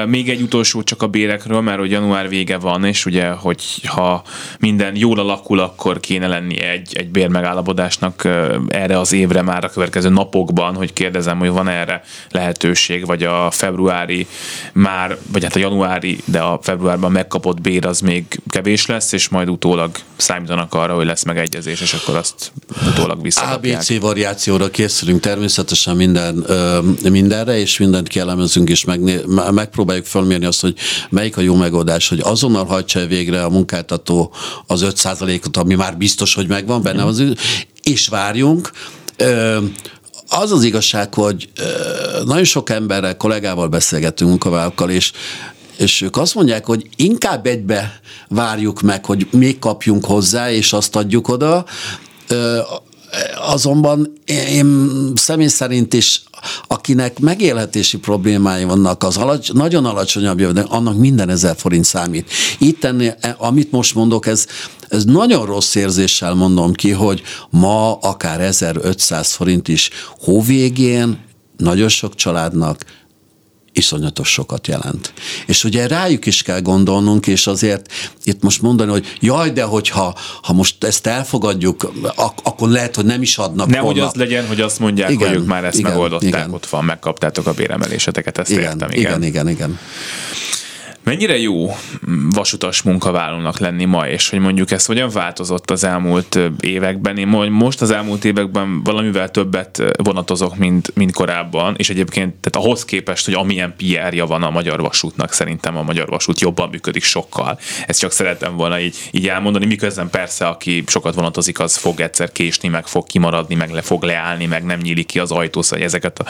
Speaker 1: Még egy utolsó csak a bérekről, mert hogy január vége van, és ugye, hogy ha minden jól alakul, akkor kéne lenni egy, egy bérmegállapodásnak uh, erre az évre már a következő napokban, hogy kérdezem, hogy van erre lehetőség, vagy a februári már, vagy hát a januári, de a februárban megkapott bér az még kevés lesz, és majd utólag számítanak arra, hogy lesz meg megegyezés, és akkor azt utólag visszakapják.
Speaker 5: ABC variációra készülünk természetesen minden, mindenre, és mindent kielemezünk, és meg, megpróbáljuk felmérni azt, hogy melyik a jó megoldás, hogy azonnal hajtsa végre a munkáltató az 5%-ot, ami már biztos, hogy megvan benne, az, és várjunk. Az az igazság, hogy nagyon sok emberrel, kollégával beszélgetünk munkavállalókkal, és és ők azt mondják, hogy inkább egybe várjuk meg, hogy még kapjunk hozzá, és azt adjuk oda, azonban én személy szerint is, akinek megélhetési problémái vannak, az alacs, nagyon alacsonyabb jövedelem, annak minden ezer forint számít. Itt ennél, amit most mondok, ez, ez nagyon rossz érzéssel mondom ki, hogy ma akár 1500 forint is hóvégén nagyon sok családnak iszonyatos sokat jelent. És ugye rájuk is kell gondolnunk, és azért itt most mondani, hogy jaj, de hogyha ha most ezt elfogadjuk, ak- akkor lehet, hogy nem is adnak
Speaker 1: Nehogy az legyen, hogy azt mondják, igen, hogy ők már ezt igen, megoldották, igen. ott van, megkaptátok a béremeléseteket, ezt
Speaker 5: igen,
Speaker 1: értem.
Speaker 5: Igen, igen, igen. igen.
Speaker 1: Mennyire jó vasutas munkavállalónak lenni ma, és hogy mondjuk ez hogyan változott az elmúlt években? Én most az elmúlt években valamivel többet vonatozok, mint, mint korábban, és egyébként tehát ahhoz képest, hogy amilyen PR-ja van a Magyar Vasútnak, szerintem a Magyar Vasút jobban működik sokkal. Ezt csak szeretem volna így, így elmondani, miközben persze, aki sokat vonatozik, az fog egyszer késni, meg fog kimaradni, meg le fog leállni, meg nem nyílik ki az ajtó, szóval ezeket a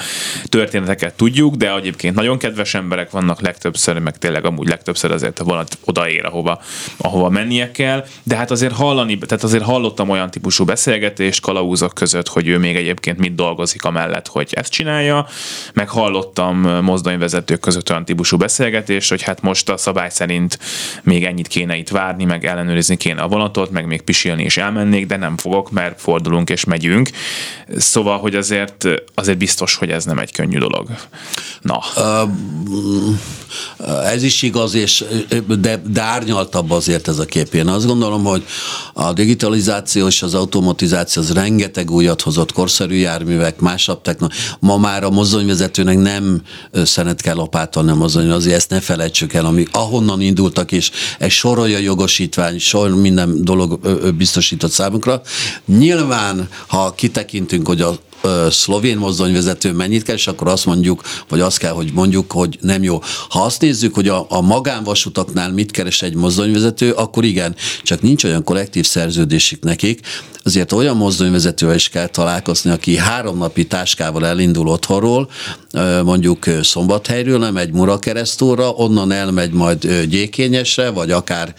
Speaker 1: történeteket tudjuk, de egyébként nagyon kedves emberek vannak legtöbbször, meg tényleg amúgy legtöbbször azért a vonat odaér, ahova, ahova mennie kell, de hát azért hallani, tehát azért hallottam olyan típusú beszélgetést kalauzok között, hogy ő még egyébként mit dolgozik amellett, hogy ezt csinálja, meg hallottam mozdonyvezetők között olyan típusú beszélgetést, hogy hát most a szabály szerint még ennyit kéne itt várni, meg ellenőrizni kéne a vonatot, meg még pisilni és elmennék, de nem fogok, mert fordulunk és megyünk. Szóval, hogy azért, azért biztos, hogy ez nem egy könnyű dolog. Na. Uh,
Speaker 5: ez is igaz, és, de, de árnyaltabb azért ez a kép. Én azt gondolom, hogy a digitalizáció és az automatizáció az rengeteg újat hozott, korszerű járművek, másabb technológia. Ma már a mozdonyvezetőnek nem szenet kell lopátolni a mozdony, azért ezt ne felejtsük el, ami ahonnan indultak, és egy sorolja jogosítvány, sor minden dolog biztosított számunkra. Nyilván, ha kitekintünk, hogy a szlovén mozdonyvezető mennyit keres, akkor azt mondjuk, vagy azt kell, hogy mondjuk, hogy nem jó. Ha azt nézzük, hogy a, a magánvasutaknál mit keres egy mozdonyvezető, akkor igen, csak nincs olyan kollektív szerződésük nekik, azért olyan mozdonyvezetővel is kell találkozni, aki három napi táskával elindul otthonról, mondjuk Szombathelyről, nem egy Murakeresztúra, onnan elmegy majd Gyékényesre, vagy akár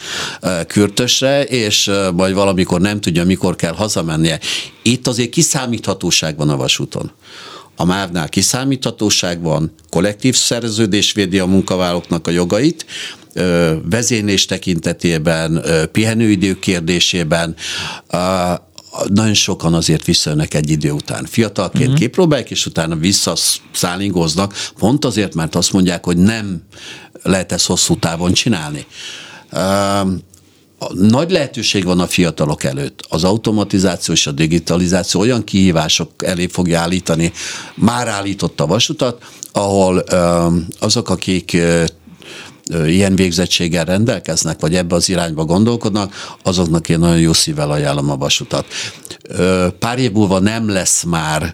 Speaker 5: Kürtösre, és majd valamikor nem tudja, mikor kell hazamennie. Itt azért kiszámíthatóság van a vasúton. A MÁV-nál kiszámíthatóság van, kollektív szerződés védi a munkavállalóknak a jogait, vezénylés tekintetében, pihenőidő kérdésében, nagyon sokan azért visszajönnek egy idő után. Fiatalként uh-huh. kipróbálják, és utána visszaszállingoznak, pont azért, mert azt mondják, hogy nem lehet ezt hosszú távon csinálni. Nagy lehetőség van a fiatalok előtt. Az automatizáció és a digitalizáció olyan kihívások elé fogja állítani, már állította a vasutat, ahol azok, akik ilyen végzettséggel rendelkeznek, vagy ebbe az irányba gondolkodnak, azoknak én nagyon jó szívvel ajánlom a vasutat. Pár év múlva nem lesz már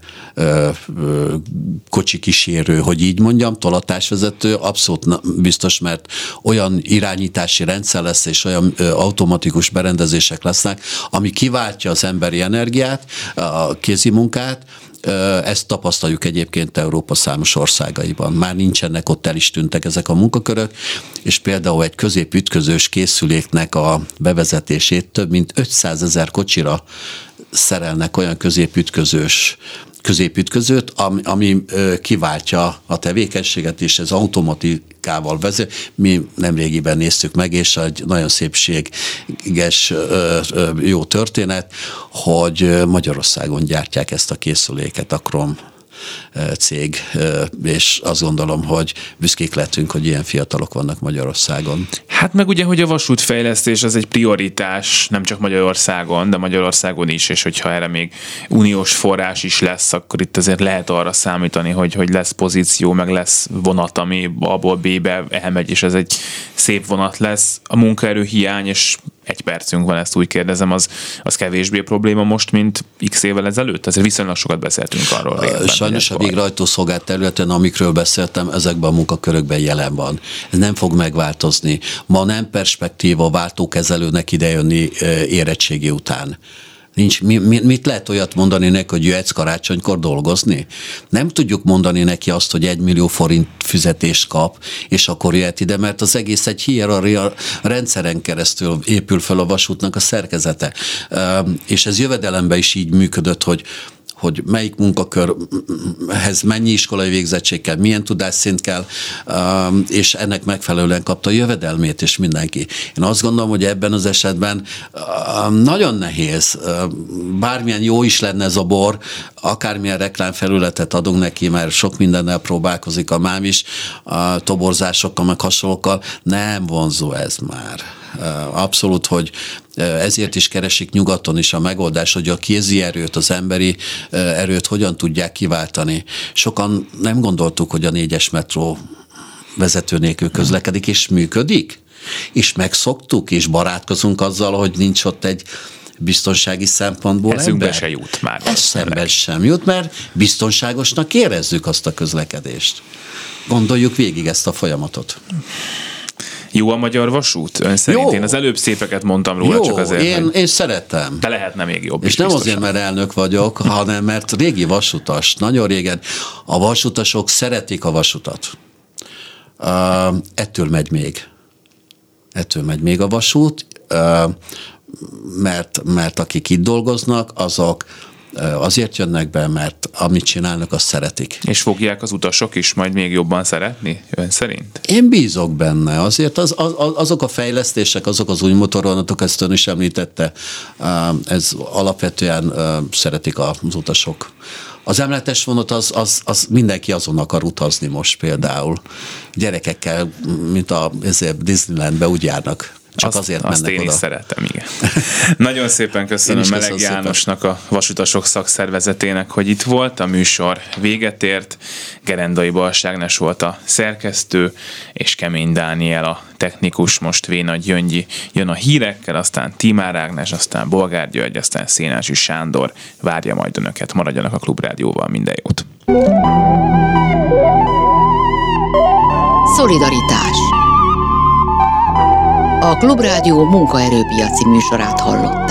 Speaker 5: kocsi kísérő, hogy így mondjam, tolatásvezető, abszolút biztos, mert olyan irányítási rendszer lesz, és olyan automatikus berendezések lesznek, ami kiváltja az emberi energiát, a kézi munkát, ezt tapasztaljuk egyébként Európa számos országaiban. Már nincsenek ott el is tűntek ezek a munkakörök, és például egy középütközős készüléknek a bevezetését több mint 500 ezer kocsira szerelnek olyan középütközős középütközőt, ami, ami kiváltja a tevékenységet, és ez automatikával vezet. Mi nemrégiben néztük meg, és egy nagyon szépséges, jó történet, hogy Magyarországon gyártják ezt a készüléket, a Krom cég, és azt gondolom, hogy büszkék lettünk, hogy ilyen fiatalok vannak Magyarországon.
Speaker 1: Hát meg ugye, hogy a vasútfejlesztés az egy prioritás, nem csak Magyarországon, de Magyarországon is, és hogyha erre még uniós forrás is lesz, akkor itt azért lehet arra számítani, hogy, hogy lesz pozíció, meg lesz vonat, ami abból B-be elmegy, és ez egy szép vonat lesz. A munkaerő hiány, és egy percünk van, ezt úgy kérdezem, az, az kevésbé probléma most, mint x évvel ezelőtt? Azért viszonylag sokat beszéltünk arról.
Speaker 5: Részben, Sajnos a végrehajtószolgált területen, amikről beszéltem, ezekben a munkakörökben jelen van. Ez nem fog megváltozni. Ma nem perspektíva váltókezelőnek idejönni érettségi után. Nincs, mi, mi, mit lehet olyat mondani neki, hogy jöhetsz karácsonykor dolgozni? Nem tudjuk mondani neki azt, hogy egy millió forint fizetést kap, és akkor jöhet ide, mert az egész egy hierarchia rendszeren keresztül épül fel a vasútnak a szerkezete. És ez jövedelemben is így működött, hogy hogy melyik munkakörhez mennyi iskolai végzettség kell, milyen tudásszint kell, um, és ennek megfelelően kapta a jövedelmét is mindenki. Én azt gondolom, hogy ebben az esetben um, nagyon nehéz, um, bármilyen jó is lenne ez a bor, akármilyen reklámfelületet adunk neki, mert sok mindennel próbálkozik a mám is, a toborzásokkal, meg hasonlókkal, nem vonzó ez már. Abszolút, hogy ezért is keresik nyugaton is a megoldás, hogy a kézi erőt, az emberi erőt hogyan tudják kiváltani. Sokan nem gondoltuk, hogy a négyes metró vezető nélkül közlekedik, és működik. És megszoktuk, és barátkozunk azzal, hogy nincs ott egy biztonsági szempontból
Speaker 1: Eszünkbe ember. se jut már.
Speaker 5: Eszembe sem jut, mert biztonságosnak érezzük azt a közlekedést. Gondoljuk végig ezt a folyamatot.
Speaker 1: Jó a magyar vasút? Ön szerint? Jó. Én az előbb szépeket mondtam róla,
Speaker 5: Jó,
Speaker 1: csak azért.
Speaker 5: Én, hogy... én szeretem.
Speaker 1: De lehetne még jobb.
Speaker 5: És nem biztosan. azért, mert elnök vagyok, hanem mert régi vasutas. Nagyon régen. A vasutasok szeretik a vasutat. Uh, ettől megy még. Ettől megy még a vasút, uh, mert, mert akik itt dolgoznak, azok azért jönnek be, mert amit csinálnak, azt szeretik.
Speaker 1: És fogják az utasok is majd még jobban szeretni, ön szerint?
Speaker 5: Én bízok benne. Azért az, az, azok a fejlesztések, azok az új motorvonatok, ezt ön is említette, ez alapvetően szeretik az utasok. Az emletes vonat az, az, az mindenki azon akar utazni most például. Gyerekekkel, mint a ezért Disneylandbe úgy járnak Csak
Speaker 1: azt,
Speaker 5: azért
Speaker 1: azt
Speaker 5: mennek
Speaker 1: én
Speaker 5: oda.
Speaker 1: is szeretem, igen. (laughs) Nagyon szépen köszönöm Meleg
Speaker 5: köszönöm szépen.
Speaker 1: Jánosnak, a Vasutasok szakszervezetének, hogy itt volt. A műsor véget ért. Gerendai Balságnes volt a szerkesztő, és Kemény Dániel a technikus. Most Véna Gyöngyi jön a hírekkel, aztán Timár Ágnes, aztán Bolgár György, aztán Szénási Sándor várja majd önöket. Maradjanak a Klubrádióval, minden jót!
Speaker 2: Szolidaritás A Klubrádió munkaerőpiaci műsorát hallott.